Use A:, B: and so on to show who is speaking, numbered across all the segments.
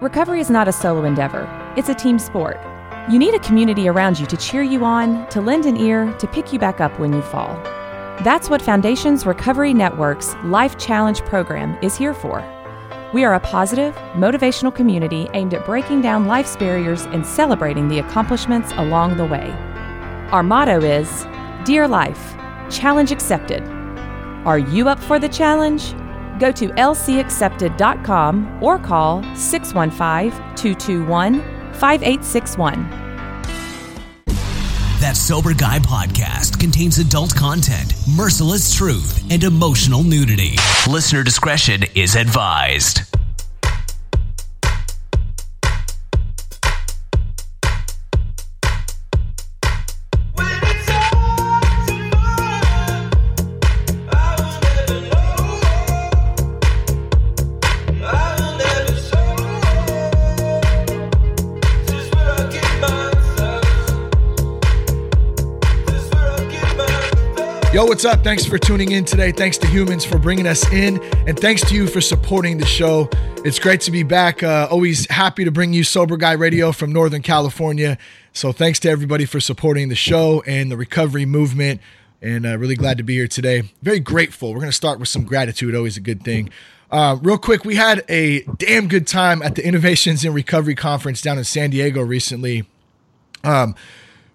A: Recovery is not a solo endeavor, it's a team sport. You need a community around you to cheer you on, to lend an ear, to pick you back up when you fall. That's what Foundations Recovery Network's Life Challenge program is here for. We are a positive, motivational community aimed at breaking down life's barriers and celebrating the accomplishments along the way. Our motto is Dear Life, Challenge Accepted. Are you up for the challenge? Go to lcaccepted.com or call 615 221 5861.
B: That Sober Guy podcast contains adult content, merciless truth, and emotional nudity. Listener discretion is advised.
C: What's up? Thanks for tuning in today. Thanks to Humans for bringing us in, and thanks to you for supporting the show. It's great to be back. Uh, always happy to bring you Sober Guy Radio from Northern California. So, thanks to everybody for supporting the show and the recovery movement. And uh, really glad to be here today. Very grateful. We're going to start with some gratitude, always a good thing. Uh, real quick, we had a damn good time at the Innovations in Recovery Conference down in San Diego recently. Um,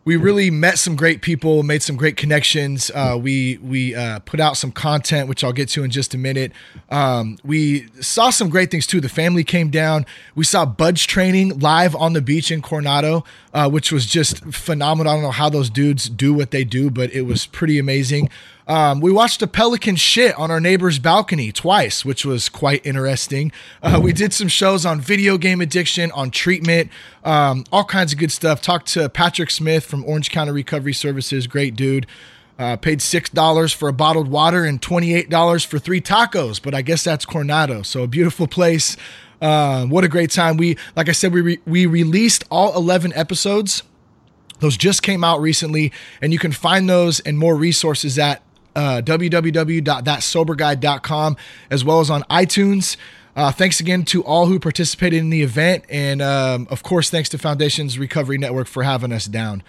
C: we really met some great people, made some great connections. Uh, we we uh, put out some content, which I'll get to in just a minute. Um, we saw some great things too. The family came down. We saw BUD/S training live on the beach in Coronado, uh, which was just phenomenal. I don't know how those dudes do what they do, but it was pretty amazing. Um, we watched a pelican shit on our neighbor's balcony twice, which was quite interesting. Uh, we did some shows on video game addiction, on treatment, um, all kinds of good stuff. Talked to Patrick Smith from Orange County Recovery Services, great dude. Uh, paid six dollars for a bottled water and twenty eight dollars for three tacos, but I guess that's Coronado, so a beautiful place. Uh, what a great time! We, like I said, we re- we released all eleven episodes. Those just came out recently, and you can find those and more resources at uh, www.thatsoberguy.com as well as on iTunes. Uh, thanks again to all who participated in the event. And um, of course, thanks to Foundations Recovery Network for having us down.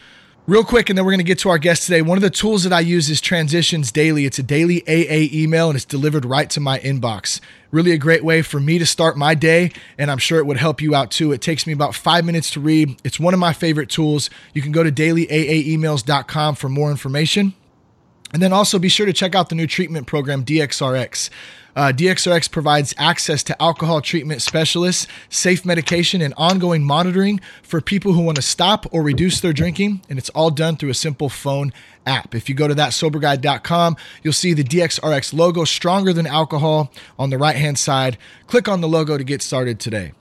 C: Real quick, and then we're going to get to our guest today. One of the tools that I use is Transitions Daily. It's a daily AA email and it's delivered right to my inbox. Really a great way for me to start my day, and I'm sure it would help you out too. It takes me about five minutes to read. It's one of my favorite tools. You can go to dailyaaemails.com for more information. And then also be sure to check out the new treatment program, DXRX. Uh, DXRX provides access to alcohol treatment specialists, safe medication, and ongoing monitoring for people who want to stop or reduce their drinking. And it's all done through a simple phone app. If you go to thatsoberguy.com, you'll see the DXRX logo, stronger than alcohol, on the right hand side. Click on the logo to get started today.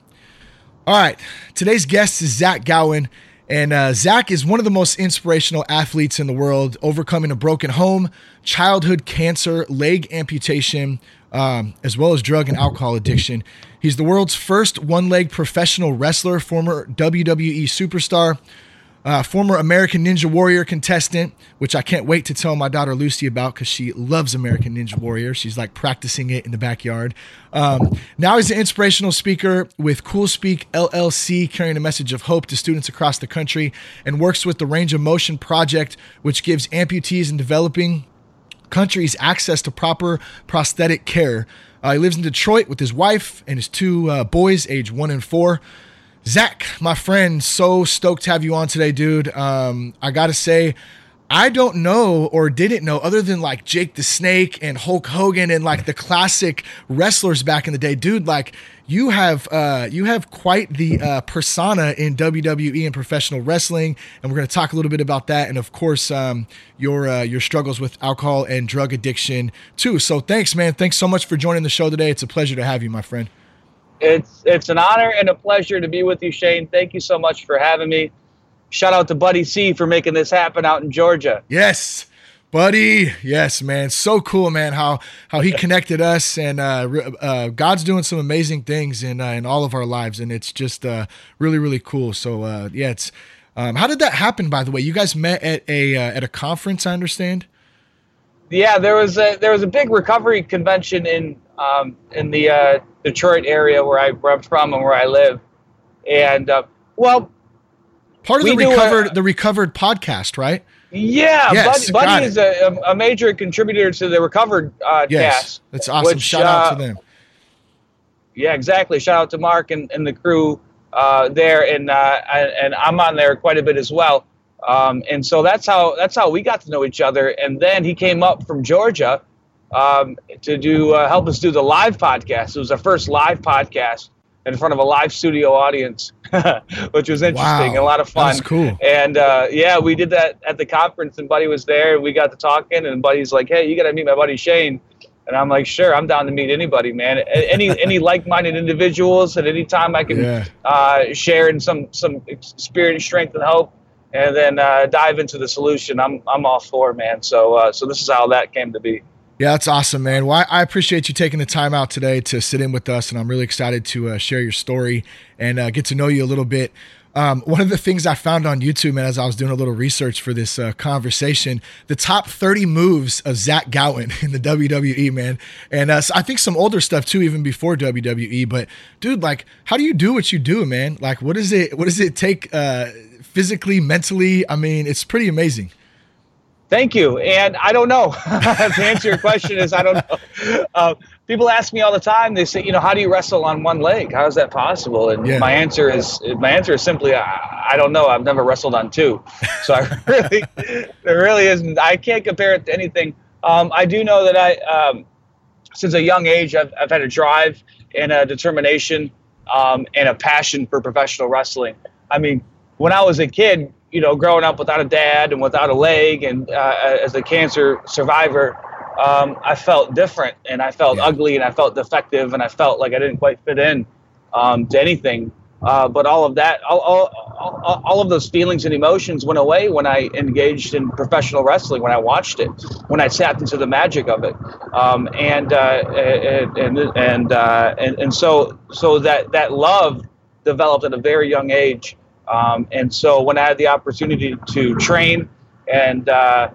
C: All right, today's guest is Zach Gowen. And uh, Zach is one of the most inspirational athletes in the world, overcoming a broken home, childhood cancer, leg amputation, um, as well as drug and alcohol addiction. He's the world's first one leg professional wrestler, former WWE superstar, uh, former American Ninja Warrior contestant, which I can't wait to tell my daughter Lucy about because she loves American Ninja Warrior. She's like practicing it in the backyard. Um, now he's an inspirational speaker with Cool Speak LLC, carrying a message of hope to students across the country, and works with the Range of Motion Project, which gives amputees in developing countries access to proper prosthetic care. Uh, he lives in Detroit with his wife and his two uh, boys, age one and four. Zach, my friend, so stoked to have you on today, dude. Um, I gotta say, I don't know or didn't know other than like Jake the Snake and Hulk Hogan and like the classic wrestlers back in the day, dude. Like you have uh, you have quite the uh, persona in WWE and professional wrestling, and we're going to talk a little bit about that, and of course um, your uh, your struggles with alcohol and drug addiction too. So thanks, man. Thanks so much for joining the show today. It's a pleasure to have you, my friend.
D: It's it's an honor and a pleasure to be with you, Shane. Thank you so much for having me. Shout out to Buddy C for making this happen out in Georgia.
C: Yes, buddy. Yes, man. So cool, man. How how he connected us, and uh, uh, God's doing some amazing things in uh, in all of our lives, and it's just uh, really really cool. So uh, yeah, it's. Um, how did that happen? By the way, you guys met at a uh, at a conference, I understand.
D: Yeah, there was a there was a big recovery convention in um, in the uh, Detroit area where I where I'm from and where I live, And uh, well,
C: part of the recovered a, the recovered podcast, right?
D: Yeah, yes, Buddy, Buddy is a, a, major contributor to the recovered uh, yes, cast.
C: That's awesome. Which, Shout out to uh, them.
D: Yeah, exactly. Shout out to Mark and, and the crew uh, there, and uh, and I'm on there quite a bit as well. Um, and so that's how that's how we got to know each other. And then he came up from Georgia um, to do uh, help us do the live podcast. It was our first live podcast in front of a live studio audience, which was interesting wow. and a lot of fun.
C: That's cool.
D: And uh, yeah, we did that at the conference, and Buddy was there. And we got to talking, and Buddy's like, "Hey, you got to meet my buddy Shane." And I'm like, sure, I'm down to meet anybody, man. Any any like-minded individuals at any time I can yeah. uh, share in some some experience, strength, and hope, and then uh, dive into the solution. I'm I'm all for, man. So uh, so this is how that came to be.
C: Yeah, that's awesome, man. Well, I, appreciate you taking the time out today to sit in with us, and I'm really excited to uh, share your story and uh, get to know you a little bit. Um, one of the things I found on YouTube, man, as I was doing a little research for this uh, conversation, the top 30 moves of Zach Gowen in the WWE, man. And uh, I think some older stuff too, even before WWE. But dude, like, how do you do what you do, man? Like, what is it? What does it take uh, physically, mentally? I mean, it's pretty amazing.
D: Thank you. And I don't know. to answer your question is I don't know. Uh, people ask me all the time. They say, you know, how do you wrestle on one leg? How is that possible? And yeah. my answer is my answer is simply I, I, don't know. I've never wrestled on two, so I really there really isn't. I can't compare it to anything. Um, I do know that I um, since a young age I've, I've had a drive and a determination um, and a passion for professional wrestling. I mean, when I was a kid, you know, growing up without a dad and without a leg, and uh, as a cancer survivor, um, I felt different and I felt yeah. ugly and I felt defective and I felt like I didn't quite fit in um, to anything. Uh, but all of that, all, all, all, all, of those feelings and emotions went away when I engaged in professional wrestling, when I watched it, when I tapped into the magic of it. Um, and, uh, and, and, and, uh, and, and so, so that, that love developed at a very young age. Um, and so when I had the opportunity to train and uh,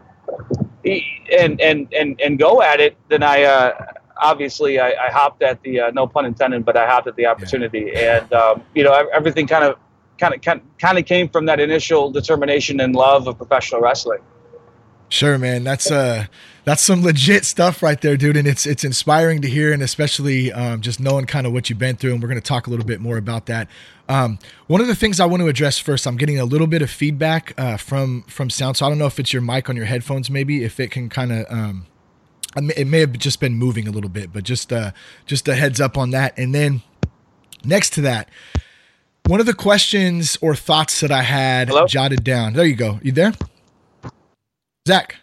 D: and and and and go at it, then I uh, obviously I, I, hopped at the uh, no pun intended, but I hopped at the opportunity, yeah. and um, you know everything kind of kind of kind of came from that initial determination and love of professional wrestling.
C: Sure, man. That's uh that's some legit stuff right there, dude. And it's it's inspiring to hear, and especially um, just knowing kind of what you've been through. And we're going to talk a little bit more about that. Um, one of the things I want to address first, I'm getting a little bit of feedback uh, from from sound. So I don't know if it's your mic on your headphones, maybe if it can kind of. Um, it may have just been moving a little bit, but just uh, just a heads up on that. And then next to that, one of the questions or thoughts that I had Hello? jotted down. There you go. You there? Zach.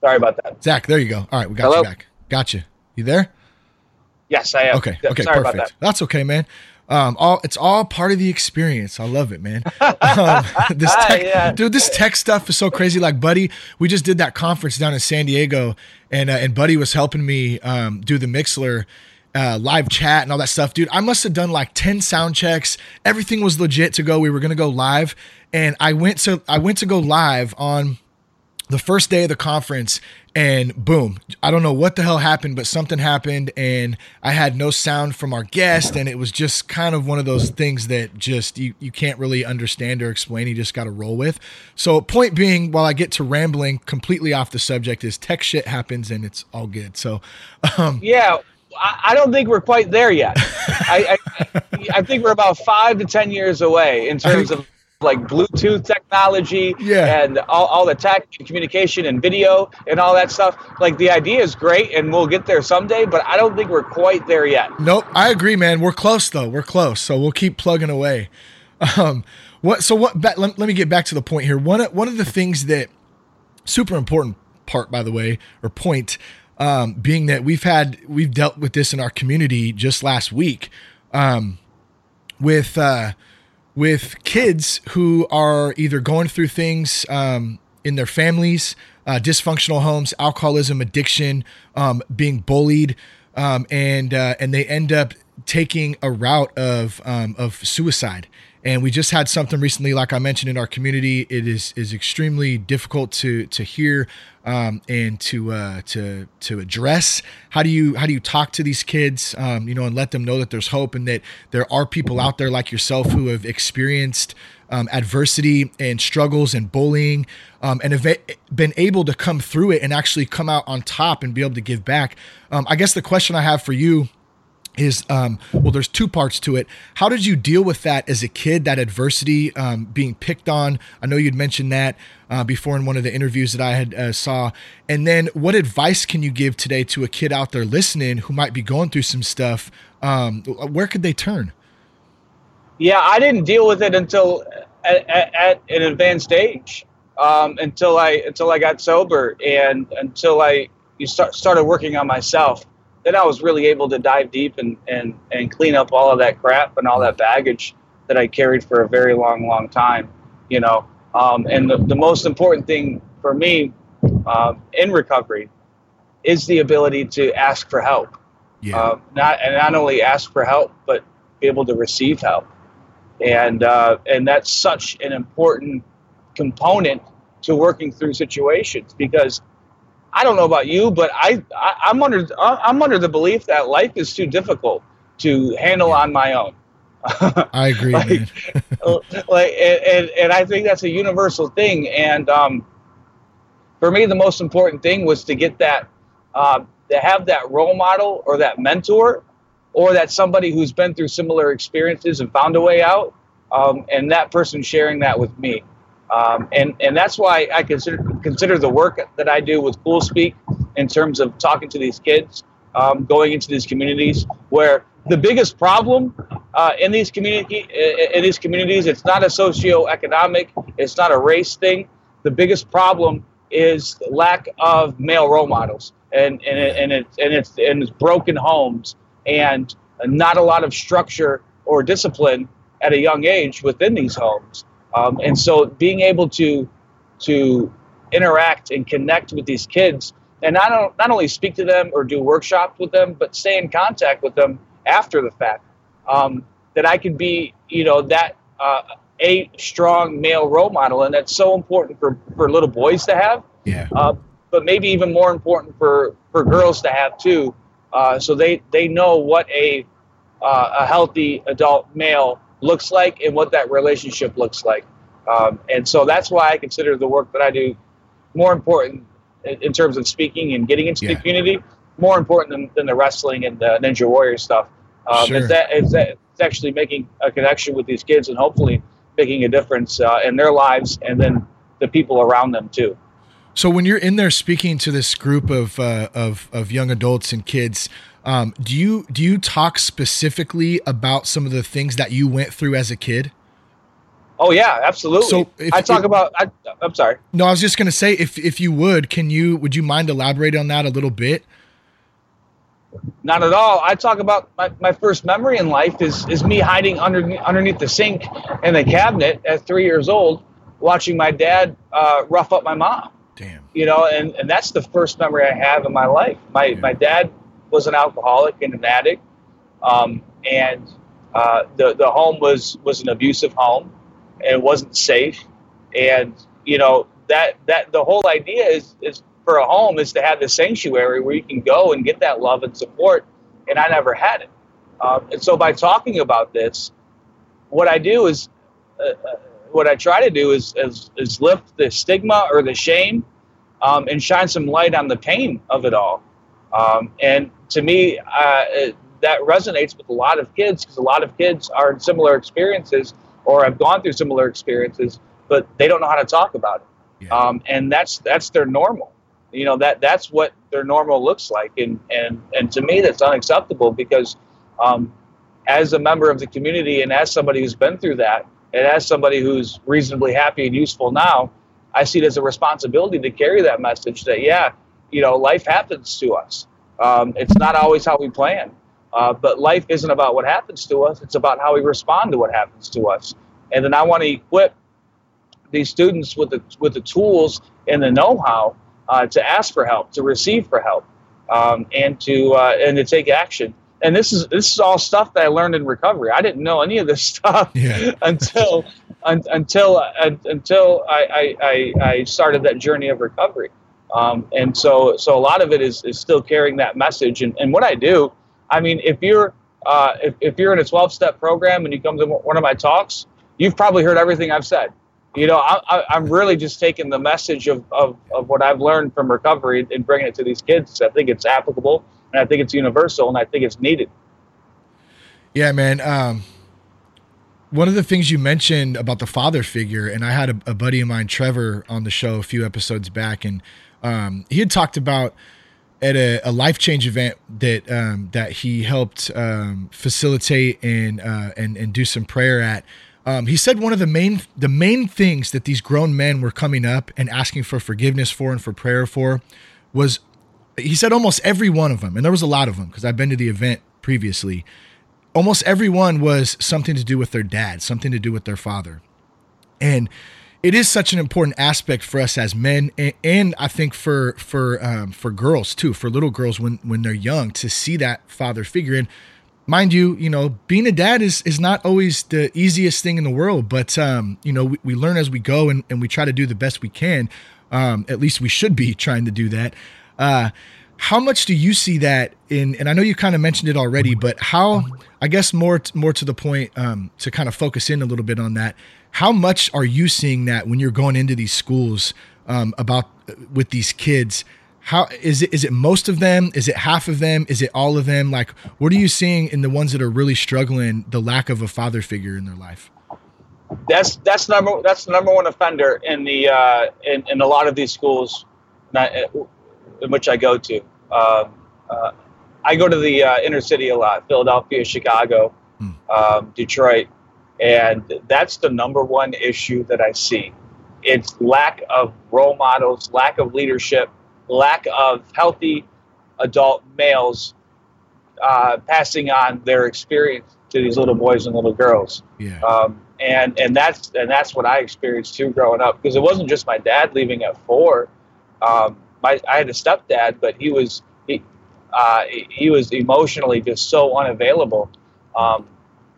D: Sorry about that.
C: Zach, there you go. All right, we got Hello? you back. Got you. You there?
D: Yes, I am.
C: Okay. Okay. Sorry perfect. That. That's okay, man. Um, all it's all part of the experience. I love it, man. Um, this tech, yeah. dude, this tech stuff is so crazy. Like, buddy, we just did that conference down in San Diego, and uh, and buddy was helping me um, do the Mixlr. Uh, live chat and all that stuff, dude. I must have done like 10 sound checks. Everything was legit to go. We were going to go live. And I went to, I went to go live on the first day of the conference and boom i don't know what the hell happened but something happened and i had no sound from our guest. And it was just kind of one of those things that just you, you can't really understand or explain. You just got to roll with. So point being while i get to rambling completely off the subject is tech shit happens and it's all good. So
D: um, yeah I don't think we're quite there yet. I, I, I think we're about five to ten years away in terms of like Bluetooth technology
C: yeah.
D: and all, all the tech and communication and video and all that stuff. Like the idea is great and we'll get there someday, but I don't think we're quite there yet.
C: Nope, I agree, man. We're close though. We're close, so we'll keep plugging away. Um, what? So what? Let, let me get back to the point here. One one of the things that super important part, by the way, or point, um, being that we've had we've dealt with this in our community just last week, um, with. Uh, with kids who are either going through things um, in their families, uh, dysfunctional homes, alcoholism, addiction, um, being bullied, um, and uh, and they end up taking a route of um, of suicide. And we just had something recently, like I mentioned in our community. It is is extremely difficult to to hear um, and to uh, to to address. How do you how do you talk to these kids, um, you know, and let them know that there's hope and that there are people out there like yourself who have experienced um, adversity and struggles and bullying, um, and have been able to come through it and actually come out on top and be able to give back. Um, I guess the question I have for you is um, well there's two parts to it. How did you deal with that as a kid that adversity um, being picked on? I know you'd mentioned that uh, before in one of the interviews that i had uh, saw. And then what advice can you give today to a kid out there listening who might be going through some stuff? Um, where could they turn?
D: Yeah i didn't deal with it until at, at, at an advanced age um, until i until i got sober and until i you start, started working on myself then I was really able to dive deep and, and, and clean up all of that crap and all that baggage that I carried for a very long, long time, you know. Um, and the, the most important thing for me uh, in recovery is the ability to ask for help. Yeah. Uh, not and not only ask for help, but be able to receive help. And uh, and that's such an important component to working through situations because I don't know about you, but I, I am under I'm under the belief that life is too difficult to handle on my own.
C: I agree,
D: like, like and, and, and I think that's a universal thing. And um, for me, the most important thing was to get that uh, to have that role model or that mentor or that somebody who's been through similar experiences and found a way out, um, and that person sharing that with me. Um, and and that's why I consider consider the work that I do with Cool Speak in terms of talking to these kids, um, going into these communities where the biggest problem uh, in these community in these communities it's not a socioeconomic, it's not a race thing. The biggest problem is lack of male role models, and and it, and it's and it's and it's broken homes and not a lot of structure or discipline at a young age within these homes. Um, and so being able to to interact and connect with these kids and not, not only speak to them or do workshops with them, but stay in contact with them after the fact. Um, that I can be, you know, that uh, a strong male role model, and that's so important for, for little boys to have.
C: Yeah. Uh,
D: but maybe even more important for, for girls to have too, uh, so they they know what a uh, a healthy adult male looks like and what that relationship looks like. Um, and so that's why I consider the work that I do more important in, in terms of speaking and getting into yeah. the community, more important than, than the wrestling and the Ninja Warrior stuff. Um, sure. it's, that, it's, that, it's actually making a connection with these kids and hopefully making a difference uh, in their lives and then the people around them too.
C: So when you're in there speaking to this group of uh, of, of young adults and kids, um, do you do you talk specifically about some of the things that you went through as a kid?
D: Oh yeah, absolutely. So if, I talk if, about. I, am sorry.
C: No, I was just going to say, if if you would, can you would you mind elaborating on that a little bit?
D: Not at all. I talk about my, my first memory in life is is me hiding under underneath the sink in the cabinet at three years old, watching my dad uh, rough up my mom.
C: Damn.
D: You know, and, and that's the first memory I have in my life. My yeah. my dad was an alcoholic and an addict, um, and uh, the the home was was an abusive home, and it wasn't safe, and you know that that the whole idea is is for a home is to have the sanctuary where you can go and get that love and support, and I never had it, um, and so by talking about this, what I do is. Uh, uh what I try to do is, is, is lift the stigma or the shame um, and shine some light on the pain of it all. Um, and to me, uh, that resonates with a lot of kids because a lot of kids are in similar experiences or have gone through similar experiences, but they don't know how to talk about it. Yeah. Um, and that's that's their normal. You know that that's what their normal looks like, and and and to me, that's unacceptable because um, as a member of the community and as somebody who's been through that, and as somebody who's reasonably happy and useful now, I see it as a responsibility to carry that message that yeah, you know, life happens to us. Um, it's not always how we plan, uh, but life isn't about what happens to us. It's about how we respond to what happens to us. And then I want to equip these students with the with the tools and the know-how uh, to ask for help, to receive for help, um, and to uh, and to take action. and this is this is all stuff that I learned in recovery. I didn't know any of this stuff yeah. until un, until uh, until I, I, I started that journey of recovery. Um, and so so a lot of it is, is still carrying that message. And, and what I do, I mean, if you're uh, if, if you're in a 12 step program and you come to one of my talks, you've probably heard everything I've said. You know, I, am really just taking the message of, of, of what I've learned from recovery and bringing it to these kids. I think it's applicable and I think it's universal and I think it's needed.
C: Yeah, man. Um, one of the things you mentioned about the father figure, and I had a, a buddy of mine, Trevor, on the show a few episodes back, and um, he had talked about at a, a life change event that um, that he helped um, facilitate and uh, and and do some prayer at. Um, he said one of the main the main things that these grown men were coming up and asking for forgiveness for and for prayer for was he said almost every one of them, and there was a lot of them because I've been to the event previously almost everyone was something to do with their dad, something to do with their father. And it is such an important aspect for us as men, and, and I think for for um, for girls too, for little girls when when they're young, to see that father figure. And mind you, you know, being a dad is is not always the easiest thing in the world, but um, you know, we, we learn as we go, and, and we try to do the best we can. Um, at least we should be trying to do that. Uh, how much do you see that in? And I know you kind of mentioned it already, but how? I guess more more to the point um, to kind of focus in a little bit on that. How much are you seeing that when you're going into these schools um, about with these kids? How is it? Is it most of them? Is it half of them? Is it all of them? Like, what are you seeing in the ones that are really struggling? The lack of a father figure in their life.
D: That's that's number that's the number one offender in the uh, in, in a lot of these schools. Not, uh, in which I go to. Um, uh, I go to the uh, inner city a lot, Philadelphia, Chicago, hmm. um, Detroit, and that's the number one issue that I see. It's lack of role models, lack of leadership, lack of healthy adult males uh, passing on their experience to these little boys and little girls.
C: Yeah.
D: Um, and and that's and that's what I experienced too growing up because it wasn't just my dad leaving at four. Um, my I had a stepdad, but he was he uh, he was emotionally just so unavailable, um,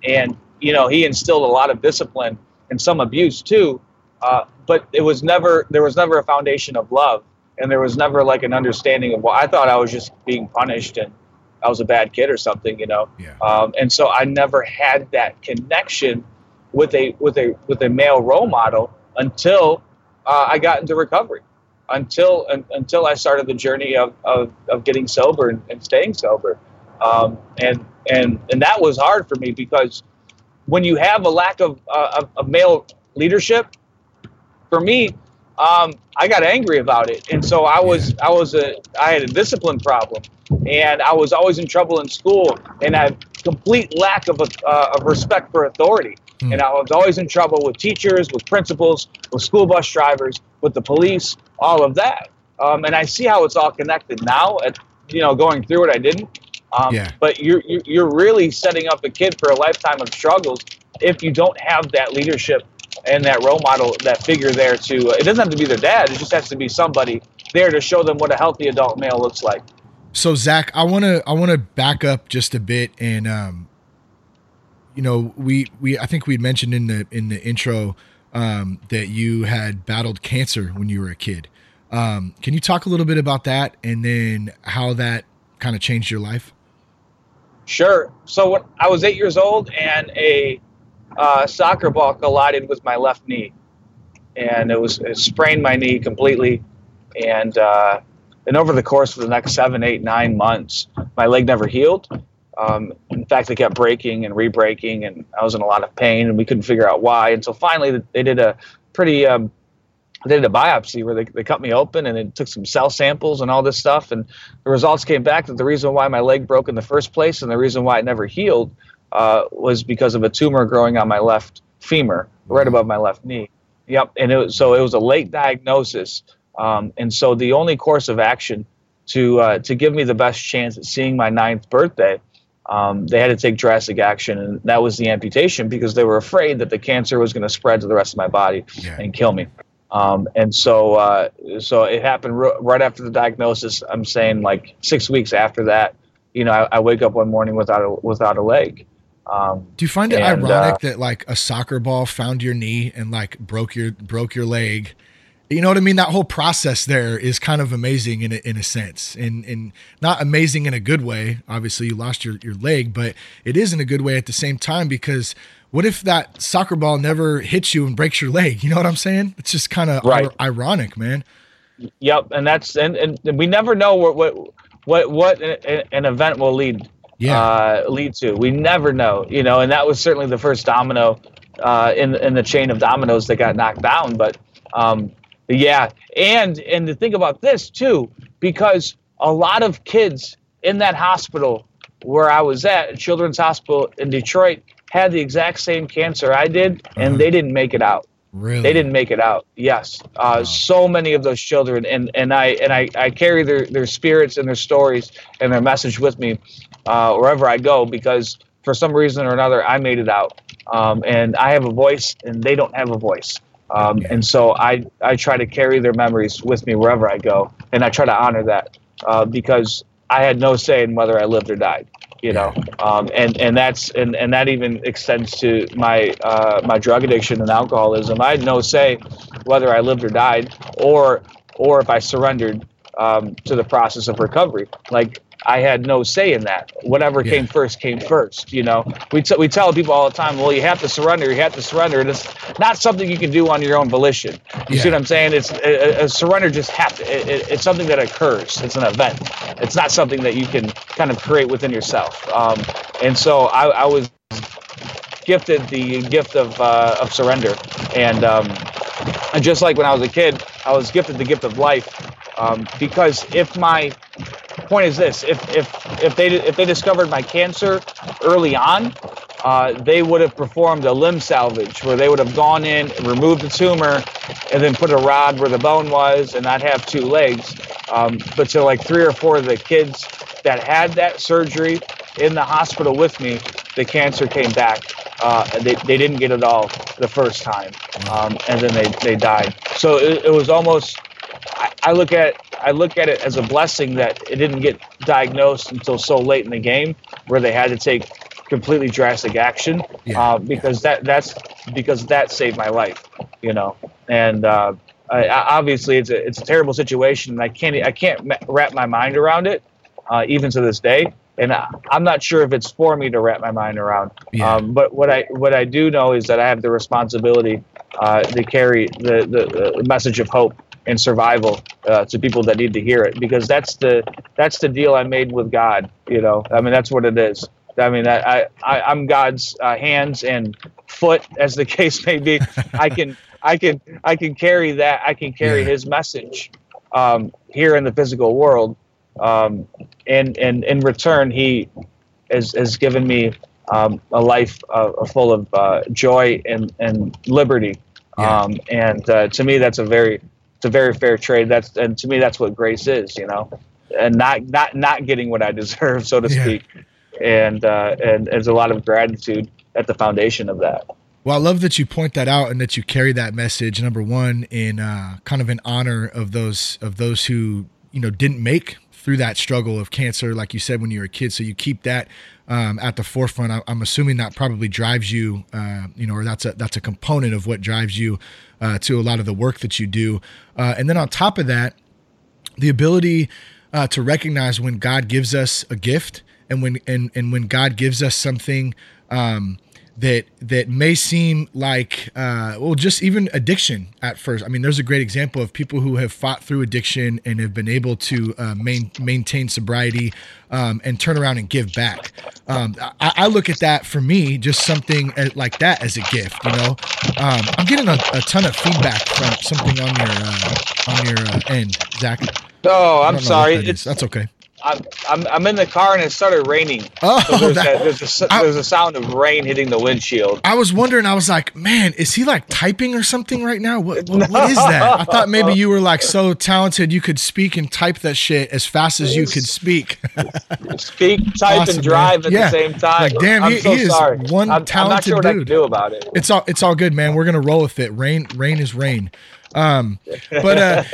D: and you know he instilled a lot of discipline and some abuse too, uh, but it was never there was never a foundation of love, and there was never like an understanding of well I thought I was just being punished and I was a bad kid or something, you know,
C: yeah.
D: um, and so I never had that connection with a with a with a male role model until uh, I got into recovery until until I started the journey of, of, of getting sober and, and staying sober. Um, and and and that was hard for me because when you have a lack of, uh, of, of, male leadership, for me, um, I got angry about it, and so I was I was a I had a discipline problem, and I was always in trouble in school, and I had complete lack of a, uh, of respect for authority. Mm. And I was always in trouble with teachers, with principals, with school bus drivers, with the police, all of that. Um, and I see how it's all connected now. At you know, going through it, I didn't. Um,
C: yeah.
D: But you're you're really setting up a kid for a lifetime of struggles if you don't have that leadership and that role model, that figure there to. Uh, it doesn't have to be their dad. It just has to be somebody there to show them what a healthy adult male looks like.
C: So Zach, I want to I want to back up just a bit and um, you know, we we I think we mentioned in the in the intro um, that you had battled cancer when you were a kid. Um, can you talk a little bit about that and then how that kind of changed your life?
D: Sure. So when I was eight years old, and a uh, soccer ball collided with my left knee, and it was it sprained my knee completely, and uh, and over the course of the next seven, eight, nine months, my leg never healed. Um, in fact, it kept breaking and re-breaking, and I was in a lot of pain, and we couldn't figure out why. And so finally, they did a pretty um, they did a biopsy where they, they cut me open and it took some cell samples and all this stuff. And the results came back that the reason why my leg broke in the first place and the reason why it never healed uh, was because of a tumor growing on my left femur right above my left knee. Yep. And it was, so it was a late diagnosis. Um, and so the only course of action to uh, to give me the best chance at seeing my ninth birthday um, they had to take drastic action, and that was the amputation because they were afraid that the cancer was going to spread to the rest of my body yeah. and kill me. Um, and so, uh, so it happened r- right after the diagnosis. I'm saying like six weeks after that, you know, I, I, wake up one morning without a, without a leg.
C: Um, Do you find it and, ironic uh, that like a soccer ball found your knee and like broke your broke your leg? You know what I mean? That whole process there is kind of amazing in a, in a sense, and and not amazing in a good way. Obviously, you lost your your leg, but it is in a good way at the same time because what if that soccer ball never hits you and breaks your leg? You know what I'm saying? It's just kind of right. ironic, man.
D: Yep, and that's and, and we never know what what what what an event will lead yeah. uh, lead to. We never know, you know, and that was certainly the first domino uh, in in the chain of dominoes that got knocked down. But um, yeah, and and to think about this too, because a lot of kids in that hospital where I was at, Children's Hospital in Detroit, had the exact same cancer I did, and uh-huh. they didn't make it out.
C: Really?
D: They didn't make it out. Yes. Uh, wow. So many of those children, and, and I and I, I carry their, their spirits and their stories and their message with me uh, wherever I go because for some reason or another I made it out. Um, and I have a voice, and they don't have a voice. Um. And so I I try to carry their memories with me wherever I go, and I try to honor that uh, because I had no say in whether I lived or died you know um, and and that's and, and that even extends to my uh, my drug addiction and alcoholism. I had no say whether i lived or died or or if i surrendered um, to the process of recovery. Like I had no say in that. Whatever yeah. came first came first. You know, we t- we tell people all the time, well, you have to surrender. You have to surrender. And it's not something you can do on your own volition. You yeah. see what I'm saying? It's a, a surrender just have to. It, it, it's something that occurs. It's an event. It's not something that you can kind of create within yourself. Um, and so I, I, was gifted the gift of uh, of surrender, and um, and just like when I was a kid, I was gifted the gift of life. Um, because if my point is this: if if if they if they discovered my cancer early on, uh, they would have performed a limb salvage where they would have gone in, removed the tumor, and then put a rod where the bone was, and not have two legs. Um, but to like three or four of the kids that had that surgery in the hospital with me, the cancer came back. Uh, they, they didn't get it all the first time, um, and then they, they died. So it, it was almost I, I look at I look at it as a blessing that it didn't get diagnosed until so late in the game, where they had to take completely drastic action. Yeah. Uh, because that that's because that saved my life, you know. And uh, I, obviously, it's a it's a terrible situation, and I can't I can't wrap my mind around it, uh, even to this day. And I, am not sure if it's for me to wrap my mind around. Yeah. Um, but what I what I do know is that I have the responsibility uh, to carry the, the, the message of hope and survival uh, to people that need to hear it because that's the that's the deal I made with God. You know, I mean that's what it is. I mean I, I I'm God's uh, hands and foot, as the case may be. I can I can I can carry that. I can carry yeah. His message um, here in the physical world, um, and and in return He has has given me um, a life uh, full of uh, joy and and liberty. Yeah. Um, and uh, to me, that's a very it's a very fair trade. That's and to me that's what grace is, you know, and not not not getting what I deserve, so to yeah. speak. And uh, and there's a lot of gratitude at the foundation of that.
C: Well, I love that you point that out and that you carry that message. Number one, in uh, kind of in honor of those of those who you know didn't make through that struggle of cancer, like you said when you were a kid. So you keep that um, at the forefront. I, am assuming that probably drives you, uh, you know, or that's a that's a component of what drives you uh, to a lot of the work that you do. Uh, and then on top of that, the ability uh, to recognize when God gives us a gift and when and and when God gives us something. Um, that that may seem like uh, well just even addiction at first. I mean there's a great example of people who have fought through addiction and have been able to uh, main, maintain sobriety um, and turn around and give back. Um, I, I, look at that for me just something like that as a gift you know? Um, i'm getting a, a, ton of feedback from something on your uh, on your uh, end zach.
D: Oh i'm sorry.
C: it's that's okay
D: I'm, I'm, I'm in the car and it started raining. Oh, so there's, that, a, there's, a, there's a sound of rain hitting the windshield.
C: I was wondering. I was like, man, is he like typing or something right now? What what, what is that? I thought maybe you were like so talented you could speak and type that shit as fast as you could speak.
D: speak, type, awesome, and drive man. at yeah. the same time.
C: Like, damn, he, so he, is sorry. one I'm, talented I'm not sure
D: what
C: dude.
D: I can do about it.
C: It's all it's all good, man. We're gonna roll with it. Rain, rain is rain. Um, but uh,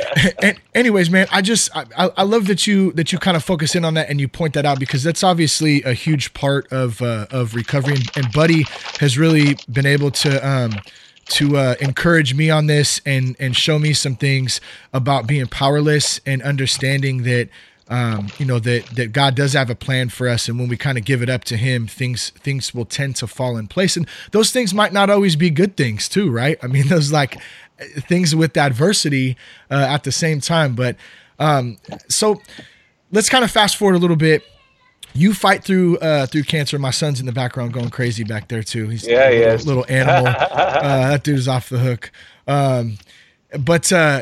C: anyways, man, I just I, I love that you that you kind of focus in on that and you point that out because that's obviously a huge part of uh, of recovery. And, and Buddy has really been able to. Um, to uh, encourage me on this and and show me some things about being powerless and understanding that um, you know that that God does have a plan for us, and when we kind of give it up to Him, things things will tend to fall in place, and those things might not always be good things too, right? I mean, those like things with adversity uh, at the same time. But um, so let's kind of fast forward a little bit. You fight through uh, through cancer. My son's in the background going crazy back there too. He's
D: yeah,
C: a little, little animal. uh, that dude's off the hook. Um, but uh,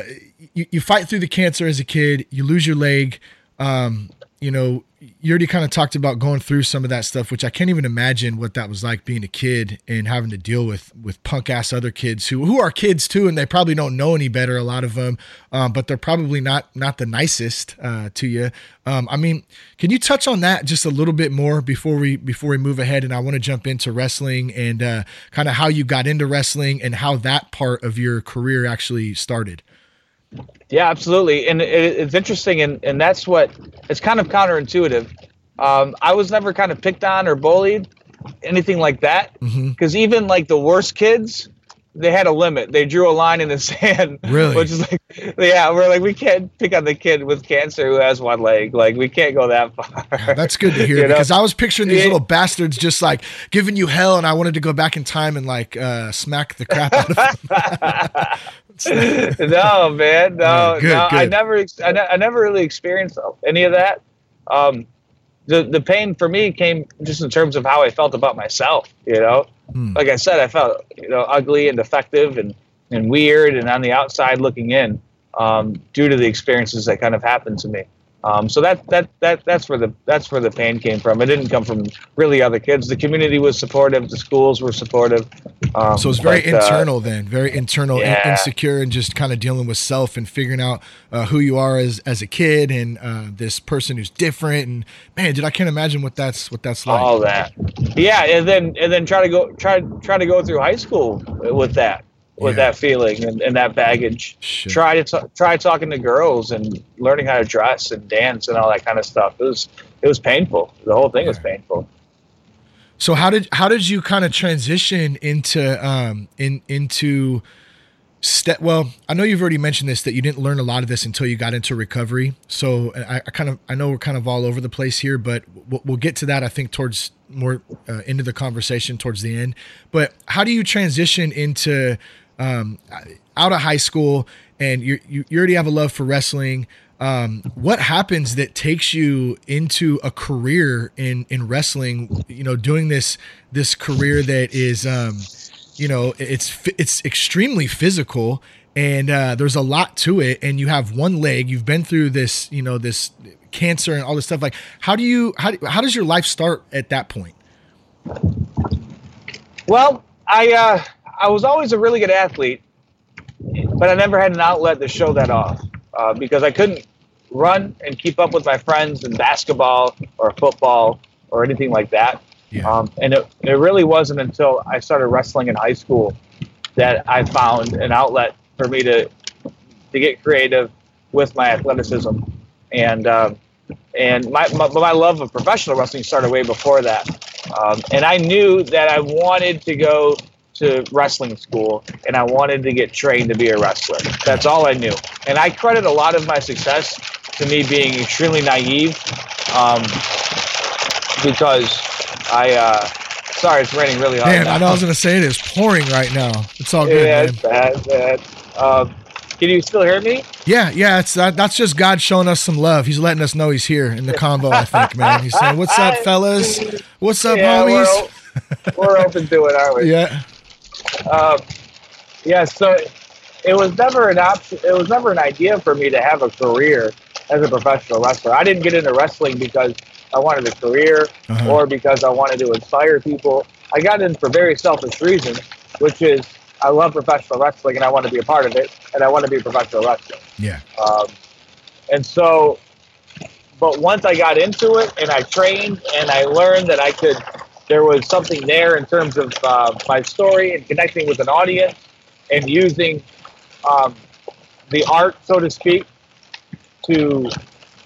C: you, you fight through the cancer as a kid. You lose your leg um, you know, you already kind of talked about going through some of that stuff, which I can't even imagine what that was like being a kid and having to deal with with punk ass other kids who who are kids too, and they probably don't know any better. A lot of them, um, but they're probably not not the nicest uh, to you. Um, I mean, can you touch on that just a little bit more before we before we move ahead? And I want to jump into wrestling and uh, kind of how you got into wrestling and how that part of your career actually started.
D: Yeah, absolutely, and it, it's interesting, and and that's what it's kind of counterintuitive. Um, I was never kind of picked on or bullied, anything like that, because mm-hmm. even like the worst kids, they had a limit. They drew a line in the sand.
C: Really?
D: Which is like, yeah, we're like, we can't pick on the kid with cancer who has one leg. Like, we can't go that far.
C: Yeah, that's good to hear because know? I was picturing these little bastards just like giving you hell, and I wanted to go back in time and like uh, smack the crap out of them.
D: no, man, no, good, no. Good. I never, I, ne- I, never really experienced any of that. Um, the the pain for me came just in terms of how I felt about myself. You know, hmm. like I said, I felt you know ugly and defective and and weird and on the outside looking in um, due to the experiences that kind of happened to me. Um, so that that that that's where the that's where the pain came from. It didn't come from really other kids. The community was supportive. The schools were supportive.
C: Um, so it's very but, uh, internal uh, then, very internal, yeah. in, insecure, and just kind of dealing with self and figuring out uh, who you are as as a kid and uh, this person who's different. And man, dude, I can't imagine what that's what that's like.
D: All that, yeah, and then and then try to go try try to go through high school with that with yeah. that feeling and, and that baggage. Sure. Try to t- try talking to girls and learning how to dress and dance and all that kind of stuff. It was it was painful. The whole thing yeah. was painful.
C: So how did how did you kind of transition into um in into step well i know you've already mentioned this that you didn't learn a lot of this until you got into recovery so i, I kind of i know we're kind of all over the place here but we'll, we'll get to that i think towards more uh, into the conversation towards the end but how do you transition into um, out of high school and you you already have a love for wrestling. Um, what happens that takes you into a career in in wrestling? You know, doing this this career that is, um, you know, it's it's extremely physical and uh, there's a lot to it. And you have one leg. You've been through this, you know, this cancer and all this stuff. Like, how do you how how does your life start at that point?
D: Well, I uh, I was always a really good athlete, but I never had an outlet to show that off uh, because I couldn't run and keep up with my friends in basketball or football or anything like that. Yeah. Um, and it, it really wasn't until I started wrestling in high school that I found an outlet for me to to get creative with my athleticism. And um, and my, my, my love of professional wrestling started way before that. Um, and I knew that I wanted to go to wrestling school and I wanted to get trained to be a wrestler. That's all I knew. And I credit a lot of my success to me being extremely naive um, because I, uh, sorry, it's raining really hard.
C: Man, now. I know I was going to say it is pouring right now. It's all good.
D: Yeah,
C: man.
D: it's bad, bad. Um, can you still hear me?
C: Yeah, yeah. It's uh, that's just God showing us some love. He's letting us know He's here in the combo. I think, man. He's saying, "What's up, fellas? What's up, yeah, homies?"
D: We're, we're open to it, aren't we?
C: Yeah.
D: Um, yeah, so it was never an option. It was never an idea for me to have a career as a professional wrestler. I didn't get into wrestling because I wanted a career uh-huh. or because I wanted to inspire people. I got in for very selfish reasons, which is I love professional wrestling and I want to be a part of it, and I want to be a professional wrestler.
C: Yeah.
D: Um, and so, but once I got into it and I trained and I learned that I could there was something there in terms of uh, my story and connecting with an audience and using um, the art, so to speak, to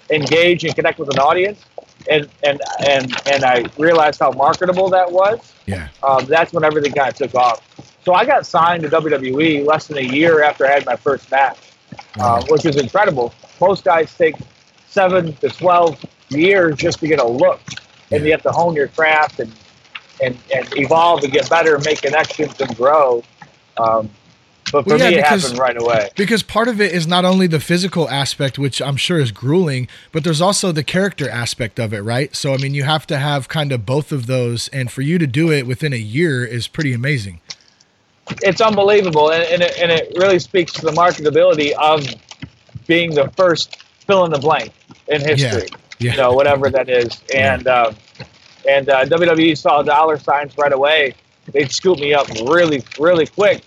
D: engage and connect with an audience. And, and and and I realized how marketable that was.
C: Yeah.
D: Um, that's when everything kind of took off. So I got signed to WWE less than a year after I had my first match, wow. uh, which is incredible. Most guys take seven to twelve years just to get a look, and you have to hone your craft and and, and evolve and get better and make connections and grow. Um, but for well, yeah, me, it because, happened right away.
C: Because part of it is not only the physical aspect, which I'm sure is grueling, but there's also the character aspect of it, right? So, I mean, you have to have kind of both of those. And for you to do it within a year is pretty amazing.
D: It's unbelievable. And, and, it, and it really speaks to the marketability of being the first fill in the blank in history. Yeah. Yeah. You know, whatever that is. And, um, and uh, WWE saw dollar signs right away. They'd scoop me up really, really quick.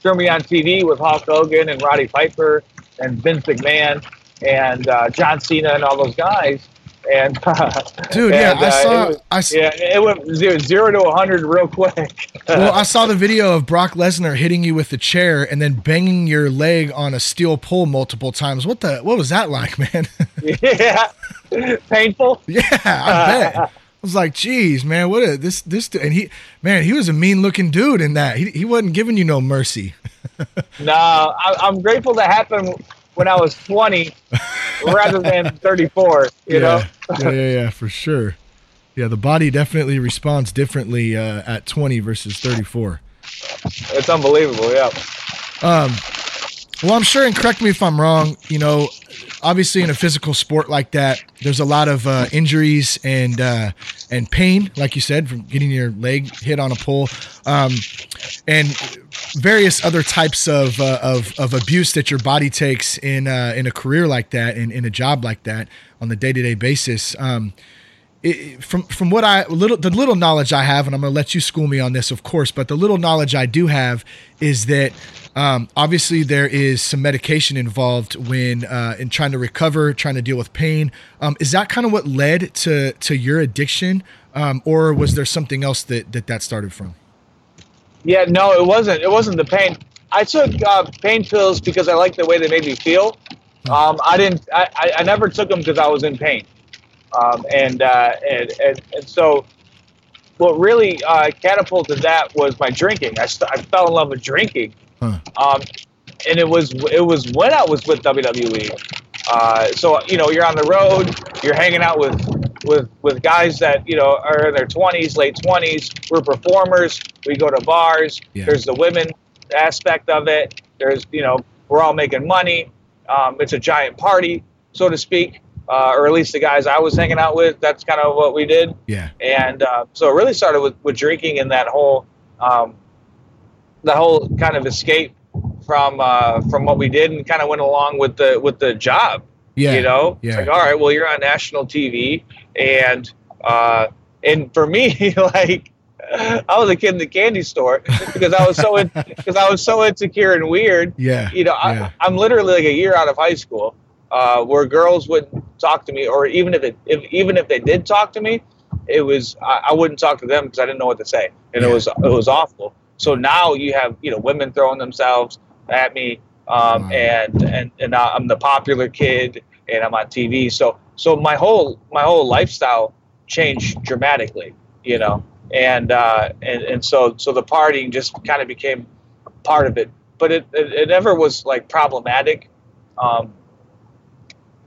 D: Throw me on TV with Hulk Hogan and Roddy Piper and Vince McMahon and uh, John Cena and all those guys. And uh,
C: dude, yeah, I saw.
D: It was,
C: I
D: yeah, it went zero, zero to hundred real quick.
C: well, I saw the video of Brock Lesnar hitting you with the chair and then banging your leg on a steel pole multiple times. What the? What was that like, man?
D: yeah, painful.
C: Yeah, I bet. I was like, geez, man, what a this this and he man, he was a mean looking dude in that. He he wasn't giving you no mercy.
D: no, I, am grateful that happened when I was 20 rather than 34. You
C: yeah.
D: know.
C: yeah, yeah, yeah, for sure. Yeah, the body definitely responds differently uh, at 20 versus 34.
D: It's unbelievable. Yeah.
C: Um. Well, I'm sure, and correct me if I'm wrong. You know, obviously in a physical sport like that, there's a lot of uh, injuries and uh, and pain, like you said, from getting your leg hit on a pole, um, and various other types of, uh, of of abuse that your body takes in uh, in a career like that, in, in a job like that, on the day to day basis. Um, it, from from what I little the little knowledge I have, and I'm going to let you school me on this, of course, but the little knowledge I do have is that um, obviously there is some medication involved when uh, in trying to recover, trying to deal with pain. Um, is that kind of what led to to your addiction, um, or was there something else that, that that started from?
D: Yeah, no, it wasn't. It wasn't the pain. I took uh, pain pills because I liked the way they made me feel. Hmm. Um, I didn't. I, I never took them because I was in pain. Um, and, uh, and, and and so what really uh, catapulted that was my drinking. I, st- I fell in love with drinking, huh. um, and it was it was when I was with WWE. Uh, so you know, you're on the road, you're hanging out with with with guys that you know are in their 20s, late 20s. We're performers. We go to bars. Yeah. There's the women aspect of it. There's you know we're all making money. Um, it's a giant party, so to speak uh, or at least the guys I was hanging out with. That's kind of what we did.
C: Yeah.
D: And uh, so it really started with, with drinking and that whole um, the whole kind of escape from uh, from what we did, and kind of went along with the with the job.
C: Yeah.
D: You know,
C: yeah.
D: it's like all right, well, you're on national TV, and uh, and for me, like. I was a kid in the candy store because I was so because I was so insecure and weird.
C: Yeah,
D: you know,
C: yeah.
D: I'm literally like a year out of high school, uh, where girls would talk to me, or even if it, if even if they did talk to me, it was I, I wouldn't talk to them because I didn't know what to say, and yeah. it was it was awful. So now you have you know women throwing themselves at me, um, wow. and and and I'm the popular kid, and I'm on TV. So so my whole my whole lifestyle changed dramatically, you know, and uh, and and so so the partying just kind of became part of it, but it, it, it never was like problematic. Um,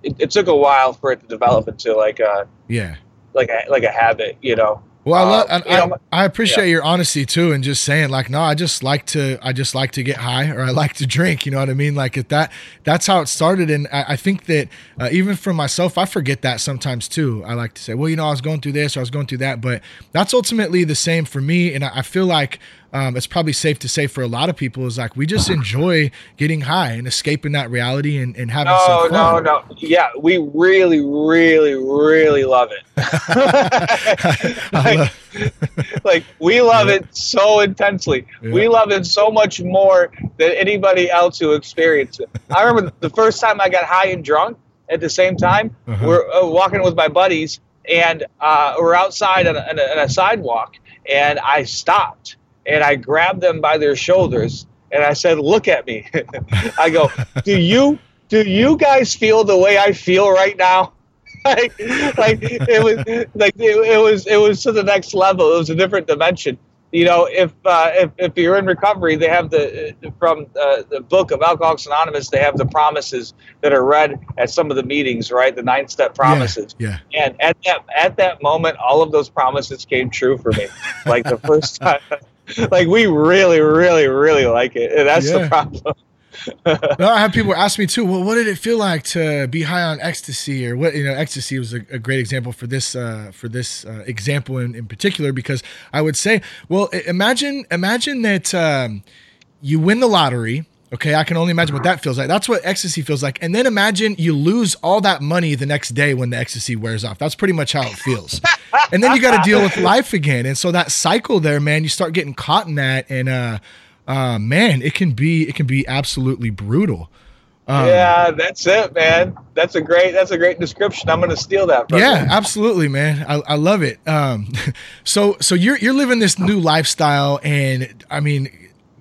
D: it, it, took a while for it to develop into like a
C: yeah
D: like a like a habit, you know.
C: Well, I, love, um, I, know, I, appreciate yeah. your honesty too, and just saying like, no, I just like to, I just like to get high, or I like to drink. You know what I mean? Like that, that's how it started, and I, I think that uh, even for myself, I forget that sometimes too. I like to say, well, you know, I was going through this, or I was going through that, but that's ultimately the same for me, and I, I feel like um, it's probably safe to say for a lot of people is like we just enjoy getting high and escaping that reality and, and having no, some
D: fun. No, no, yeah, we really, really, really love it. like, love- like, we love yeah. it so intensely. Yeah. We love it so much more than anybody else who experienced it. I remember the first time I got high and drunk at the same time. Uh-huh. We're uh, walking with my buddies and uh, we're outside on a, on a sidewalk and I stopped and I grabbed them by their shoulders and I said, "Look at me." I go, "Do you do you guys feel the way I feel right now?" like, like it was like it, it was it was to the next level. It was a different dimension you know, if, uh, if if you're in recovery, they have the from uh, the book of Alcoholics Anonymous. They have the promises that are read at some of the meetings, right? The nine step promises.
C: Yeah,
D: yeah. And at that at that moment, all of those promises came true for me. like the first time, like we really, really, really like it, and that's yeah. the problem
C: I have people ask me too. Well, what did it feel like to be high on ecstasy, or what? You know, ecstasy was a, a great example for this uh, for this uh, example in, in particular because I would say, well, imagine imagine that um, you win the lottery. Okay, I can only imagine what that feels like. That's what ecstasy feels like. And then imagine you lose all that money the next day when the ecstasy wears off. That's pretty much how it feels. and then you got to deal with life again. And so that cycle there, man, you start getting caught in that. And uh, uh, man, it can be it can be absolutely brutal.
D: Um, yeah, that's it, man. That's a great that's a great description. I'm gonna steal that.
C: yeah, you. absolutely, man. I, I love it. Um, so so you're you're living this new lifestyle, and I mean,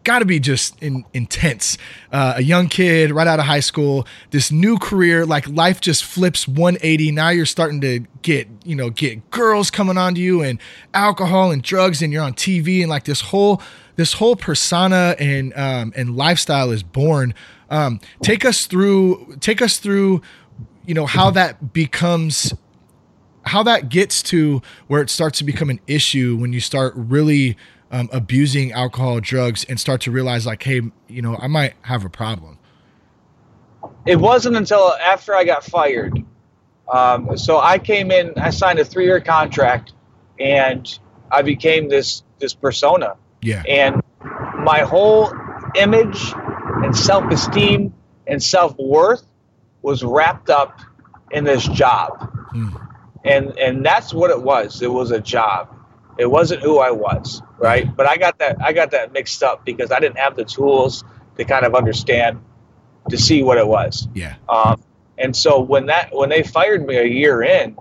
C: got to be just in, intense. Uh, a young kid right out of high school, this new career, like life just flips 180. Now you're starting to get, you know, get girls coming onto you and alcohol and drugs, and you're on TV, and like this whole this whole persona and um, and lifestyle is born. Um, take us through take us through you know how that becomes how that gets to where it starts to become an issue when you start really um, abusing alcohol drugs and start to realize like hey you know i might have a problem
D: it wasn't until after i got fired um, so i came in i signed a three-year contract and i became this this persona
C: yeah.
D: And my whole image and self esteem and self worth was wrapped up in this job. Mm. And and that's what it was. It was a job. It wasn't who I was, right? But I got that I got that mixed up because I didn't have the tools to kind of understand to see what it was.
C: Yeah.
D: Um, and so when that when they fired me a year in,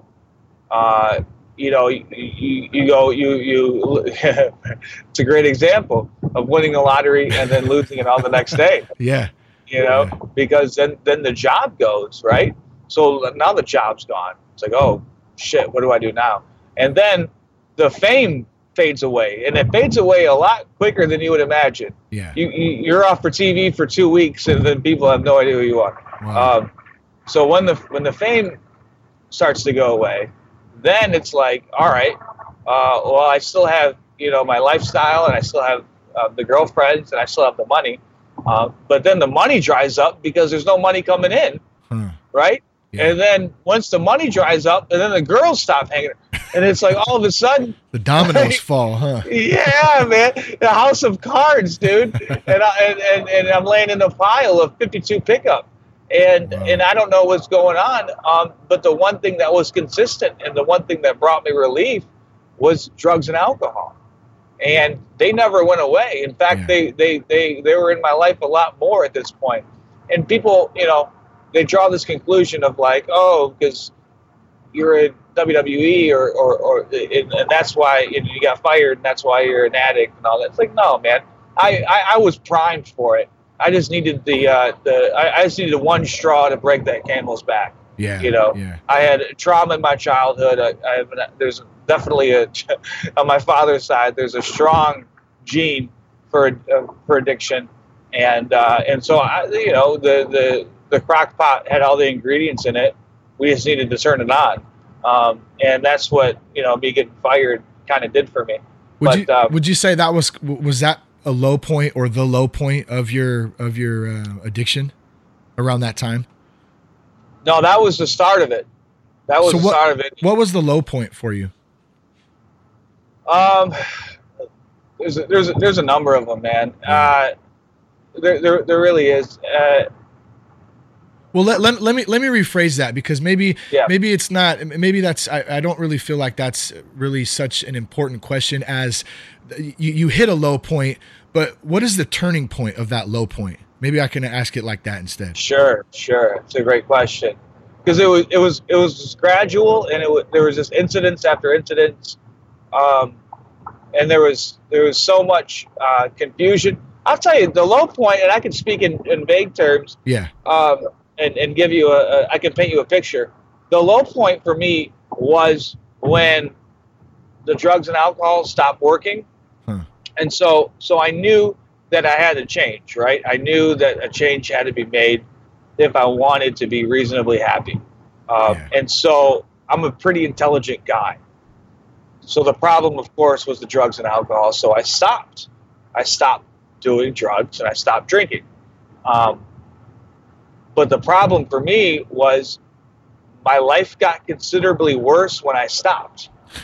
D: uh, you know, you, you, you go, you, you, it's a great example of winning the lottery and then losing it all the next day.
C: Yeah.
D: You know, yeah. because then, then the job goes, right? So now the job's gone. It's like, oh, shit, what do I do now? And then the fame fades away, and it fades away a lot quicker than you would imagine.
C: Yeah.
D: You, you, are off for TV for two weeks, and then people have no idea who you are. Wow. Um, so when the when the fame starts to go away, then it's like, all right, uh, well, I still have you know my lifestyle, and I still have uh, the girlfriends, and I still have the money. Uh, but then the money dries up because there's no money coming in, hmm. right? Yeah. And then once the money dries up, and then the girls stop hanging, and it's like all of a sudden
C: the dominoes like, fall, huh?
D: Yeah, man, the house of cards, dude. and, I, and, and and I'm laying in a pile of 52 pickup and wow. and I don't know what's going on. Um, but the one thing that was consistent and the one thing that brought me relief was drugs and alcohol, and they never went away. In fact, yeah. they, they they they were in my life a lot more at this point. And people, you know, they draw this conclusion of like, oh, because you're in WWE or or, or and that's why you, know, you got fired and that's why you're an addict and all that. It's like, no, man, I, I, I was primed for it. I just needed the uh, the I, I just needed one straw to break that camel's back.
C: Yeah,
D: you know,
C: yeah.
D: I had trauma in my childhood. I, I have, there's definitely a on my father's side. There's a strong gene for uh, for addiction, and uh, and so I, you know, the the the crock pot had all the ingredients in it. We just needed to turn it on, um, and that's what you know me getting fired kind of did for me.
C: Would but, you uh, would you say that was was that a low point or the low point of your of your uh, addiction around that time?
D: No, that was the start of it. That was so the start of it.
C: What was the low point for you?
D: Um, there's a, there's a, there's a number of them, man. Uh, there, there there really is. Uh,
C: well, let, let, let me let me rephrase that because maybe yeah. maybe it's not maybe that's I, I don't really feel like that's really such an important question as you, you hit a low point, but what is the turning point of that low point? Maybe I can ask it like that instead.
D: Sure, sure. It's a great question because it was it was it was gradual and it was, there was just incidents after incidents, um, and there was there was so much uh, confusion. I'll tell you the low point, and I can speak in, in vague terms.
C: Yeah.
D: Um, and, and give you a, a, I can paint you a picture. The low point for me was when the drugs and alcohol stopped working. Huh. And so, so I knew that I had to change, right? I knew that a change had to be made if I wanted to be reasonably happy. Um, yeah. And so I'm a pretty intelligent guy. So the problem, of course, was the drugs and alcohol. So I stopped. I stopped doing drugs and I stopped drinking. Um, but the problem for me was my life got considerably worse when I stopped.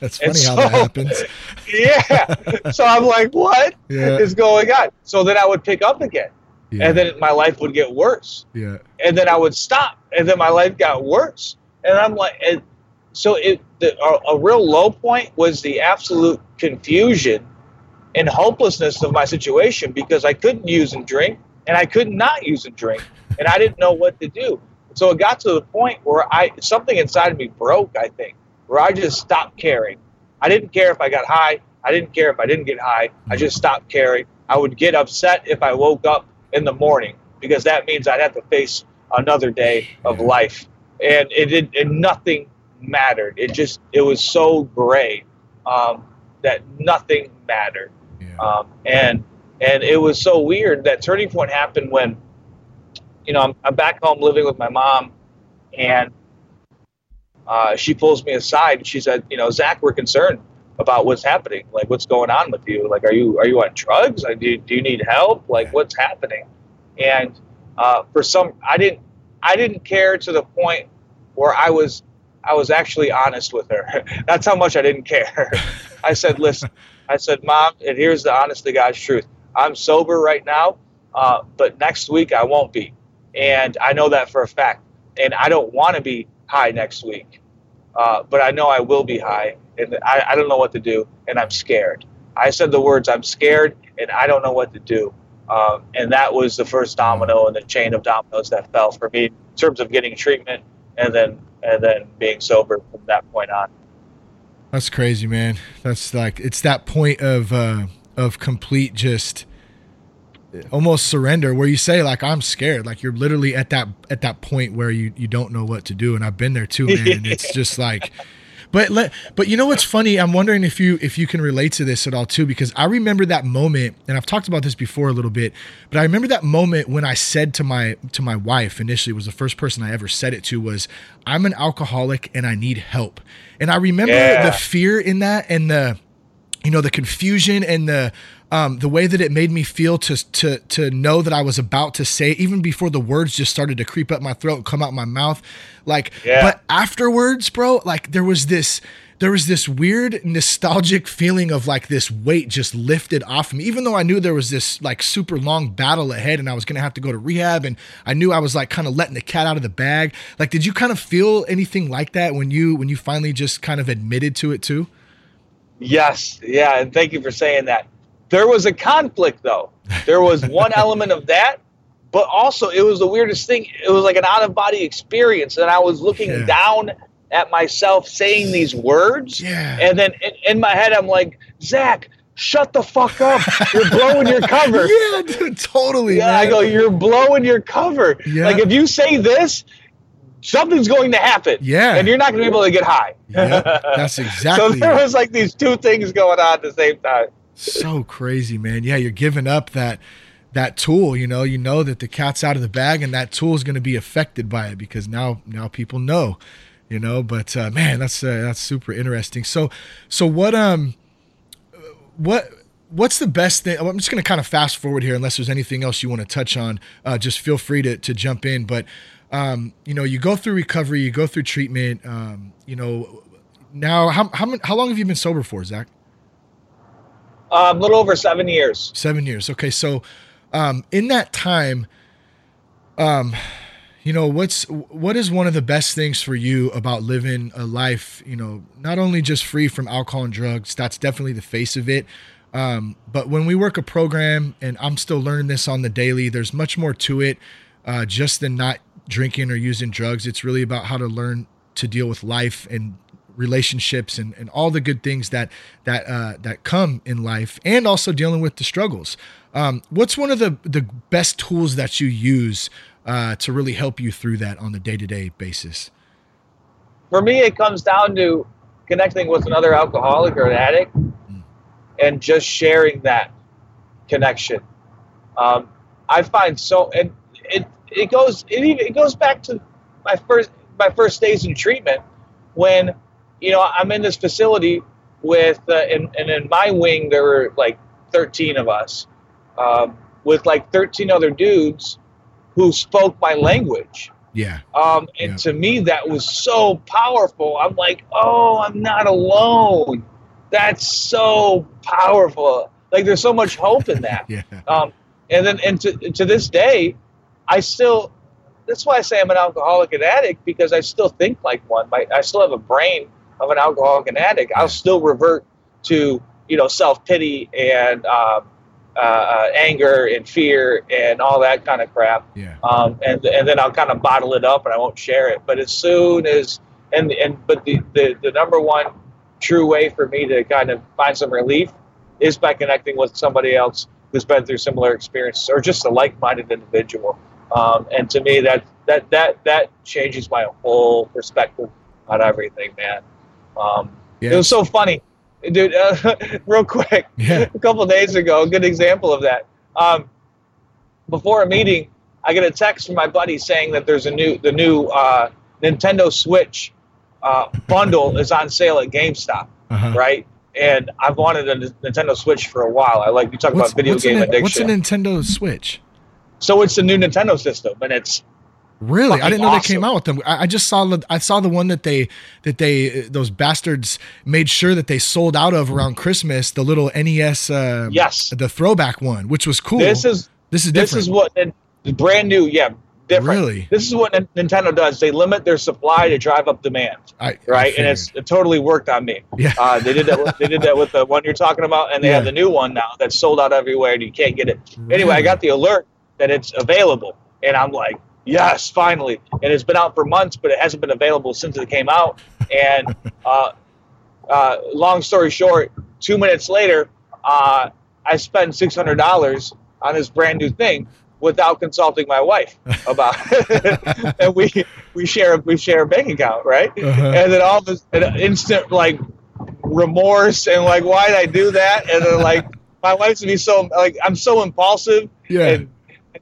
C: That's funny so, how that happens.
D: yeah. So I'm like, what yeah. is going on? So then I would pick up again. Yeah. And then my life would get worse.
C: Yeah.
D: And then I would stop. And then my life got worse. And I'm like, and so it the, a, a real low point was the absolute confusion and hopelessness of my situation because I couldn't use and drink and I could not use and drink and I didn't know what to do. So it got to the point where I something inside of me broke, I think, where I just stopped caring. I didn't care if I got high. I didn't care if I didn't get high. I just stopped caring. I would get upset if I woke up in the morning because that means I'd have to face another day of life. And it did and nothing mattered. It just it was so gray um, that nothing mattered. Um, and and it was so weird that turning point happened when you know I'm, I'm back home living with my mom, and uh, she pulls me aside and she said, you know, Zach, we're concerned about what's happening. Like, what's going on with you? Like, are you are you on drugs? Like, do you, do you need help? Like, what's happening? And uh, for some, I didn't I didn't care to the point where I was I was actually honest with her. That's how much I didn't care. I said, listen, I said, Mom, and here's the honest to God's truth. I'm sober right now, uh, but next week I won't be. And I know that for a fact. And I don't want to be high next week, uh, but I know I will be high. And I, I don't know what to do, and I'm scared. I said the words, I'm scared, and I don't know what to do. Um, and that was the first domino in the chain of dominoes that fell for me in terms of getting treatment and then and then being sober from that point on.
C: That's crazy, man. That's like it's that point of uh, of complete just almost surrender where you say like I'm scared. Like you're literally at that at that point where you you don't know what to do, and I've been there too, man. And it's just like but let, but you know what's funny? I'm wondering if you if you can relate to this at all too, because I remember that moment, and I've talked about this before a little bit, but I remember that moment when I said to my to my wife initially was the first person I ever said it to was I'm an alcoholic and I need help, and I remember yeah. the fear in that and the you know the confusion and the um, the way that it made me feel to to to know that I was about to say, even before the words just started to creep up my throat and come out my mouth, like. Yeah. But afterwards, bro, like there was this there was this weird nostalgic feeling of like this weight just lifted off me even though i knew there was this like super long battle ahead and i was gonna have to go to rehab and i knew i was like kind of letting the cat out of the bag like did you kind of feel anything like that when you when you finally just kind of admitted to it too
D: yes yeah and thank you for saying that there was a conflict, though. There was one element of that, but also it was the weirdest thing. It was like an out of body experience, and I was looking yeah. down at myself saying these words,
C: yeah.
D: and then in, in my head, I'm like, Zach, shut the fuck up. You're blowing your cover.
C: Yeah, dude, totally.
D: Yeah, man. I go, you're blowing your cover. Yeah. Like if you say this, something's going to happen.
C: Yeah.
D: And you're not going to be able to get high.
C: Yep, that's exactly.
D: so there was like these two things going on at the same time
C: so crazy, man. Yeah, you're giving up that that tool, you know, you know that the cat's out of the bag and that tool is going to be affected by it because now now people know, you know, but uh, man, that's uh, that's super interesting. So so what um what what's the best thing? I'm just going to kind of fast forward here unless there's anything else you want to touch on. Uh, just feel free to, to jump in. But um, you know you go through recovery you go through treatment um, you know now how, how, how long have you been sober for zach
D: um, a little over seven years.
C: Seven years. Okay, so um, in that time, um, you know what's what is one of the best things for you about living a life? You know, not only just free from alcohol and drugs. That's definitely the face of it. Um, but when we work a program, and I'm still learning this on the daily, there's much more to it uh, just than not drinking or using drugs. It's really about how to learn to deal with life and relationships and, and all the good things that that uh, that come in life, and also dealing with the struggles. Um, what's one of the the best tools that you use uh, to really help you through that on the day to day basis?
D: For me, it comes down to connecting with another alcoholic or an addict, mm. and just sharing that connection. Um, I find so, and it it goes it even it goes back to my first my first days in treatment when you know I'm in this facility with uh, and, and in my wing there were like 13 of us um, with like 13 other dudes who spoke my language.
C: Yeah.
D: Um, and yeah. to me, that was so powerful. I'm like, oh, I'm not alone. That's so powerful. Like, there's so much hope in that.
C: yeah.
D: Um, and then, and to, to this day, I still, that's why I say I'm an alcoholic and addict because I still think like one. My, I still have a brain of an alcoholic and addict. I'll still revert to, you know, self pity and, um, uh, uh, anger and fear and all that kind of crap.
C: Yeah.
D: Um, and and then I'll kind of bottle it up and I won't share it. But as soon as and and but the, the the number one true way for me to kind of find some relief is by connecting with somebody else who's been through similar experiences or just a like-minded individual. Um, and to me, that that that that changes my whole perspective on everything, man. Um, It was so funny dude. Uh, real quick,
C: yeah.
D: a couple days ago, a good example of that. Um, before a meeting, I get a text from my buddy saying that there's a new the new uh, Nintendo Switch uh, bundle is on sale at GameStop, uh-huh. right? And I've wanted a Nintendo Switch for a while. I like you talk what's, about video game addiction.
C: What's a Nintendo Switch?
D: So it's a new Nintendo system, and it's
C: Really, I didn't know awesome. they came out with them. I, I, just saw the I saw the one that they that they those bastards made sure that they sold out of around Christmas. The little NES, uh,
D: yes,
C: the throwback one, which was cool.
D: This is
C: this is
D: different. this is what brand new. Yeah, different.
C: Really,
D: this is what Nintendo does. They limit their supply to drive up demand.
C: I,
D: right, and it's it totally worked on me.
C: Yeah,
D: uh, they did that. With, they did that with the one you're talking about, and they yeah. have the new one now that's sold out everywhere, and you can't get it. Really? Anyway, I got the alert that it's available, and I'm like Yes, finally. And it's been out for months, but it hasn't been available since it came out. And uh, uh, long story short, two minutes later, uh, I spent six hundred dollars on this brand new thing without consulting my wife about it. and we we share we share a bank account, right? Uh-huh. And then all this an instant like remorse and like why did I do that? And then like my wife's to be so like I'm so impulsive
C: yeah.
D: and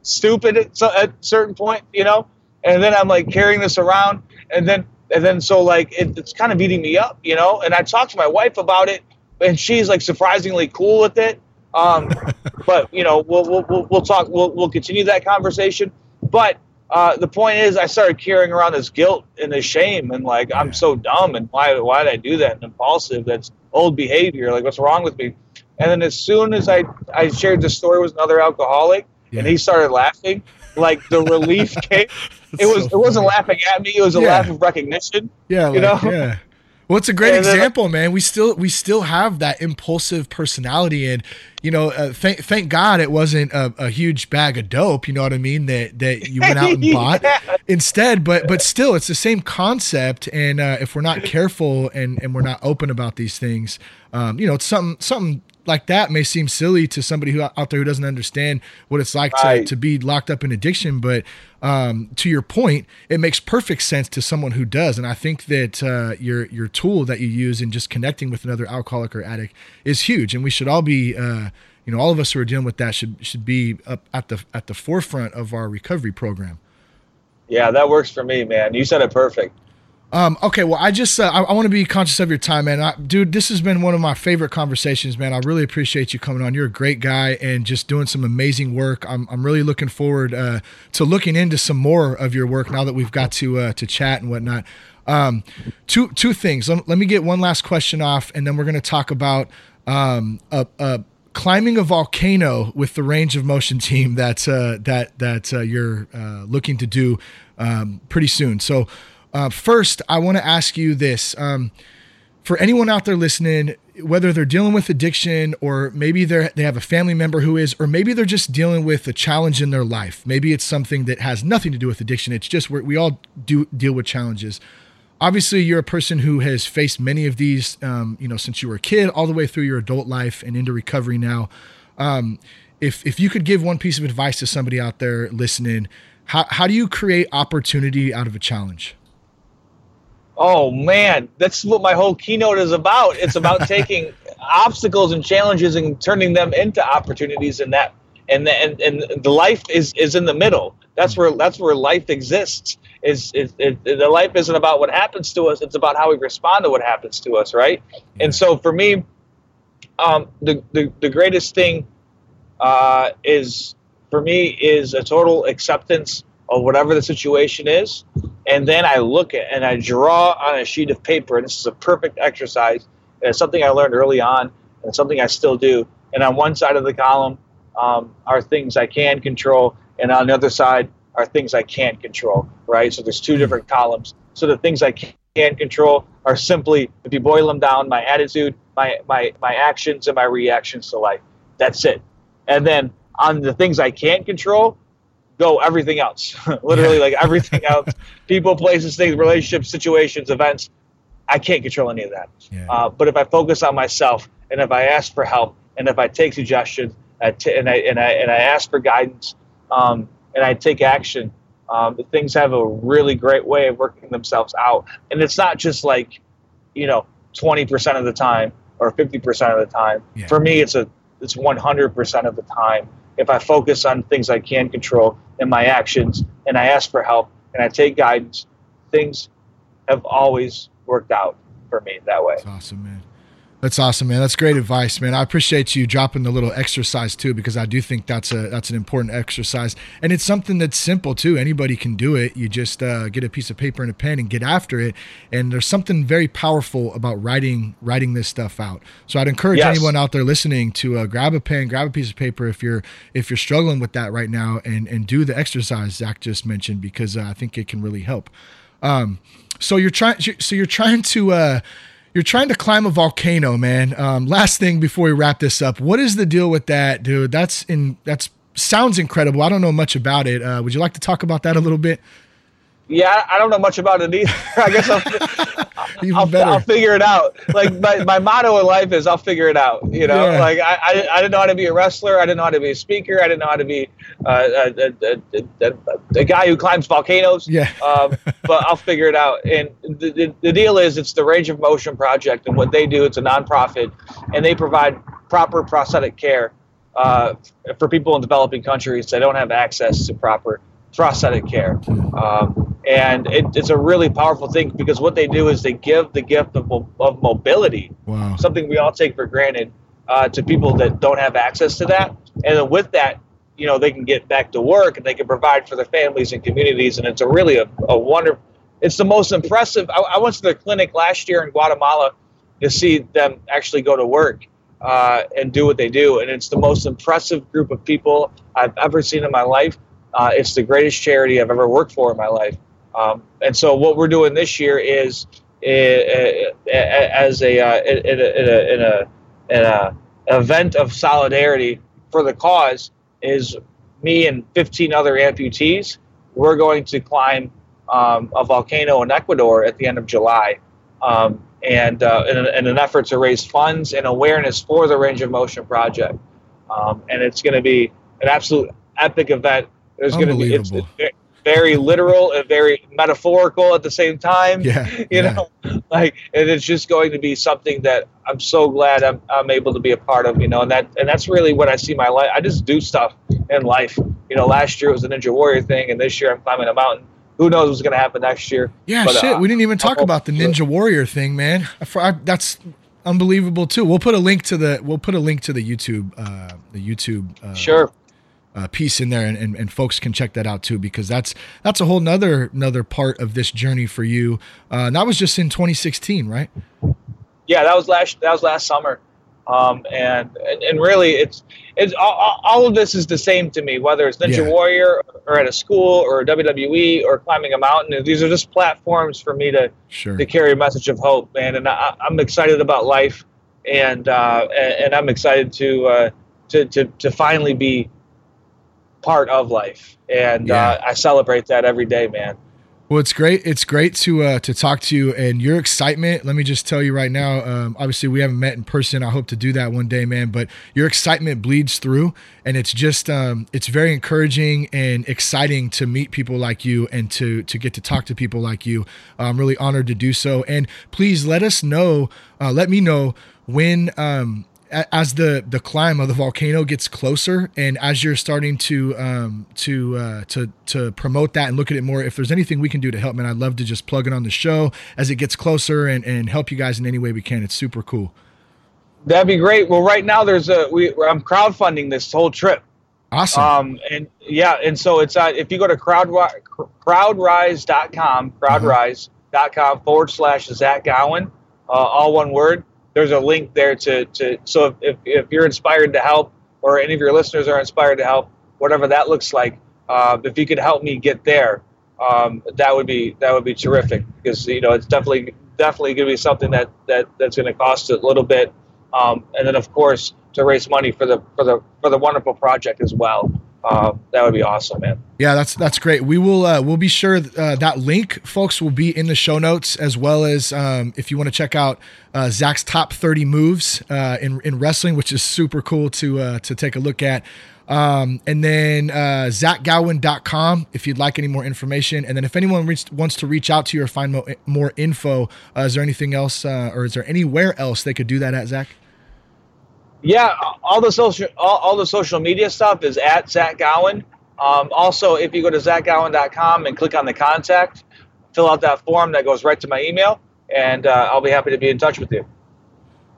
D: stupid at, at certain point, you know. And then I'm like carrying this around, and then and then so like it, it's kind of beating me up, you know. And I talked to my wife about it, and she's like surprisingly cool with it. Um, but you know, we'll, we'll we'll talk. We'll we'll continue that conversation. But uh, the point is, I started carrying around this guilt and this shame, and like I'm so dumb, and why why did I do that? And impulsive. That's old behavior. Like what's wrong with me? And then as soon as I I shared the story with another alcoholic, yeah. and he started laughing. Like the relief came. It was so it wasn't laughing at me. It was a yeah. laugh of recognition.
C: Yeah,
D: you
C: like, know. Yeah. Well, it's a great and example, then, man. We still we still have that impulsive personality, and you know, uh, thank thank God it wasn't a, a, huge bag of dope. You know what I mean? That that you went out and bought yeah. instead, but but still, it's the same concept. And uh, if we're not careful and and we're not open about these things, um, you know, it's something something like that may seem silly to somebody who out there who doesn't understand what it's like right. to, to be locked up in addiction. But um, to your point, it makes perfect sense to someone who does. And I think that uh, your your tool that you use in just connecting with another alcoholic or addict is huge. And we should all be, uh, you know, all of us who are dealing with that should should be up at the at the forefront of our recovery program.
D: Yeah, that works for me, man. You said it perfect.
C: Um, okay, well, I just uh, I, I want to be conscious of your time, man. I, dude, this has been one of my favorite conversations, man. I really appreciate you coming on. You're a great guy and just doing some amazing work. I'm I'm really looking forward uh, to looking into some more of your work now that we've got to uh, to chat and whatnot. Um, two two things. Let, let, me get one last question off, and then we're going to talk about um, a, a climbing a volcano with the range of motion team that's uh, that that uh, you're uh, looking to do um, pretty soon. So uh, first, I want to ask you this. Um, for anyone out there listening, whether they're dealing with addiction or maybe they they have a family member who is, or maybe they're just dealing with a challenge in their life. Maybe it's something that has nothing to do with addiction. It's just we all do deal with challenges. obviously you're a person who has faced many of these, um, you know, since you were a kid all the way through your adult life and into recovery now. Um, if if you could give one piece of advice to somebody out there listening, how how do you create opportunity out of a challenge?
D: Oh man, that's what my whole keynote is about. It's about taking obstacles and challenges and turning them into opportunities and that and the, and, and the life is is in the middle. That's where that's where life exists. Is it, it, the life isn't about what happens to us; it's about how we respond to what happens to us, right? And so for me, um, the, the the greatest thing uh, is for me is a total acceptance of whatever the situation is, and then I look at and I draw on a sheet of paper. And this is a perfect exercise. It's something I learned early on, and something I still do. And on one side of the column um, are things I can control, and on the other side are things I can't control. Right. So there's two hmm. different columns. So the things I can control are simply, if you boil them down, my attitude, my my my actions, and my reactions to life. That's it. And then on the things I can't control, go everything else. Literally, like everything else people, places, things, relationships, situations, events. I can't control any of that. Yeah. Uh, but if I focus on myself and if I ask for help and if I take suggestions and, I, and, I, and I ask for guidance um, and I take action, um, things have a really great way of working themselves out. And it's not just like, you know, 20% of the time or 50% of the time. Yeah. For me, it's a it's 100% of the time. If I focus on things I can control in my actions and I ask for help and I take guidance, things have always worked out for me that way.
C: That's awesome, man. That's awesome, man. That's great advice, man. I appreciate you dropping the little exercise too, because I do think that's a that's an important exercise, and it's something that's simple too. Anybody can do it. You just uh, get a piece of paper and a pen and get after it. And there's something very powerful about writing writing this stuff out. So I'd encourage yes. anyone out there listening to uh, grab a pen, grab a piece of paper if you're if you're struggling with that right now, and and do the exercise Zach just mentioned because uh, I think it can really help. Um, so you're trying. So you're trying to uh, you're trying to climb a volcano, man. Um, last thing before we wrap this up, what is the deal with that, dude? That's in that's sounds incredible. I don't know much about it. Uh, would you like to talk about that a little bit?
D: Yeah, I don't know much about it either. I guess I'll, I'll, I'll, figure it out. Like my, my motto in life is I'll figure it out. You know, yeah. like I, I, I, didn't know how to be a wrestler. I didn't know how to be a speaker. I didn't know how to be uh, a, a, a, a, guy who climbs volcanoes.
C: Yeah.
D: um, but I'll figure it out. And the, the, the deal is it's the Range of Motion Project. And what they do, it's a nonprofit. And they provide proper prosthetic care uh, for people in developing countries that don't have access to proper prosthetic care. Um, and it, it's a really powerful thing because what they do is they give the gift of, of mobility, wow. something we all take for granted, uh, to people that don't have access to that. And then with that, you know, they can get back to work and they can provide for their families and communities. And it's a really a, a wonderful, it's the most impressive. I, I went to the clinic last year in Guatemala to see them actually go to work. Uh, and do what they do. And it's the most impressive group of people I've ever seen in my life. Uh, it's the greatest charity I've ever worked for in my life. Um, and so what we're doing this year is uh, as a, uh, in a, in a, in a, in a event of solidarity for the cause is me and 15 other amputees. We're going to climb um, a volcano in Ecuador at the end of July. Um, and uh, in, in, an effort to raise funds and awareness for the Range of Motion Project. Um, and it's going to be an absolute epic event. There's going to be it's, it's, very literal and very metaphorical at the same time.
C: Yeah,
D: you
C: yeah.
D: know, like, and it's just going to be something that I'm so glad I'm, I'm able to be a part of. You know, and that and that's really what I see my life. I just do stuff in life. You know, last year it was the Ninja Warrior thing, and this year I'm climbing a mountain. Who knows what's going to happen next year?
C: Yeah, but, shit. Uh, we didn't even talk about the Ninja Warrior thing, man. That's unbelievable too. We'll put a link to the we'll put a link to the YouTube uh, the YouTube uh,
D: sure
C: uh, piece in there, and, and, and, folks can check that out too because that's that's a whole nother another part of this journey for you. Uh, and that was just in 2016, right?
D: Yeah, that was last that was last summer, um, and, and, and really it's it's all, all, of this is the same to me, whether it's Ninja yeah. Warrior or at a school or WWE or climbing a mountain. These are just platforms for me to
C: sure.
D: to carry a message of hope, man. And I, am excited about life, and uh, and, and, I'm excited to, uh, to to to finally be part of life, and yeah. uh, I celebrate that every day, man.
C: Well, it's great. It's great to uh, to talk to you and your excitement. Let me just tell you right now. Um, obviously, we haven't met in person. I hope to do that one day, man. But your excitement bleeds through, and it's just um, it's very encouraging and exciting to meet people like you and to to get to talk to people like you. I'm really honored to do so. And please let us know. Uh, let me know when um, as the the climb of the volcano gets closer and as you're starting to um to uh to to promote that and look at it more if there's anything we can do to help man i'd love to just plug it on the show as it gets closer and and help you guys in any way we can. It's super cool.
D: That'd be great. Well right now there's a we i'm crowdfunding this whole trip.
C: Awesome.
D: Um and yeah and so it's uh if you go to crowd crowdrise.com crowdrise.com forward slash zach gowen uh, all one word there's a link there to, to so if, if, you're inspired to help or any of your listeners are inspired to help whatever that looks like uh, if you could help me get there um, that would be that would be terrific because you know it's definitely definitely going to be something that, that that's going to cost a little bit um, and then of course to raise money for the for the for the wonderful project as well uh, that would be awesome, man.
C: Yeah, that's that's great. We will uh, we'll be sure uh, that link, folks, will be in the show notes as well as um, if you want to check out uh, Zach's top thirty moves uh, in in wrestling, which is super cool to uh, to take a look at. Um, and then uh, zachgowen.com if you'd like any more information. And then if anyone wants to reach out to you or find mo- more info, uh, is there anything else uh, or is there anywhere else they could do that at, Zach?
D: Yeah, all the social all, all the social media stuff is at Zach Gowen. Um, also, if you go to zachgowen.com and click on the contact, fill out that form that goes right to my email, and uh, I'll be happy to be in touch with you.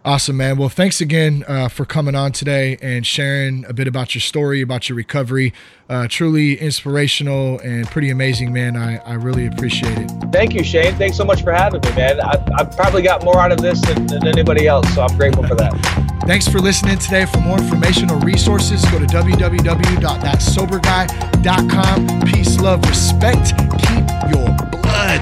C: Awesome, man. Well, thanks again uh, for coming on today and sharing a bit about your story, about your recovery. Uh, truly inspirational and pretty amazing, man. I, I really appreciate it.
D: Thank you, Shane. Thanks so much for having me, man. I, have probably got more out of this than, than anybody else, so I'm grateful for that.
C: Thanks for listening today. For more information or resources, go to www.thatsoberguy.com. Peace, love, respect. Keep your blood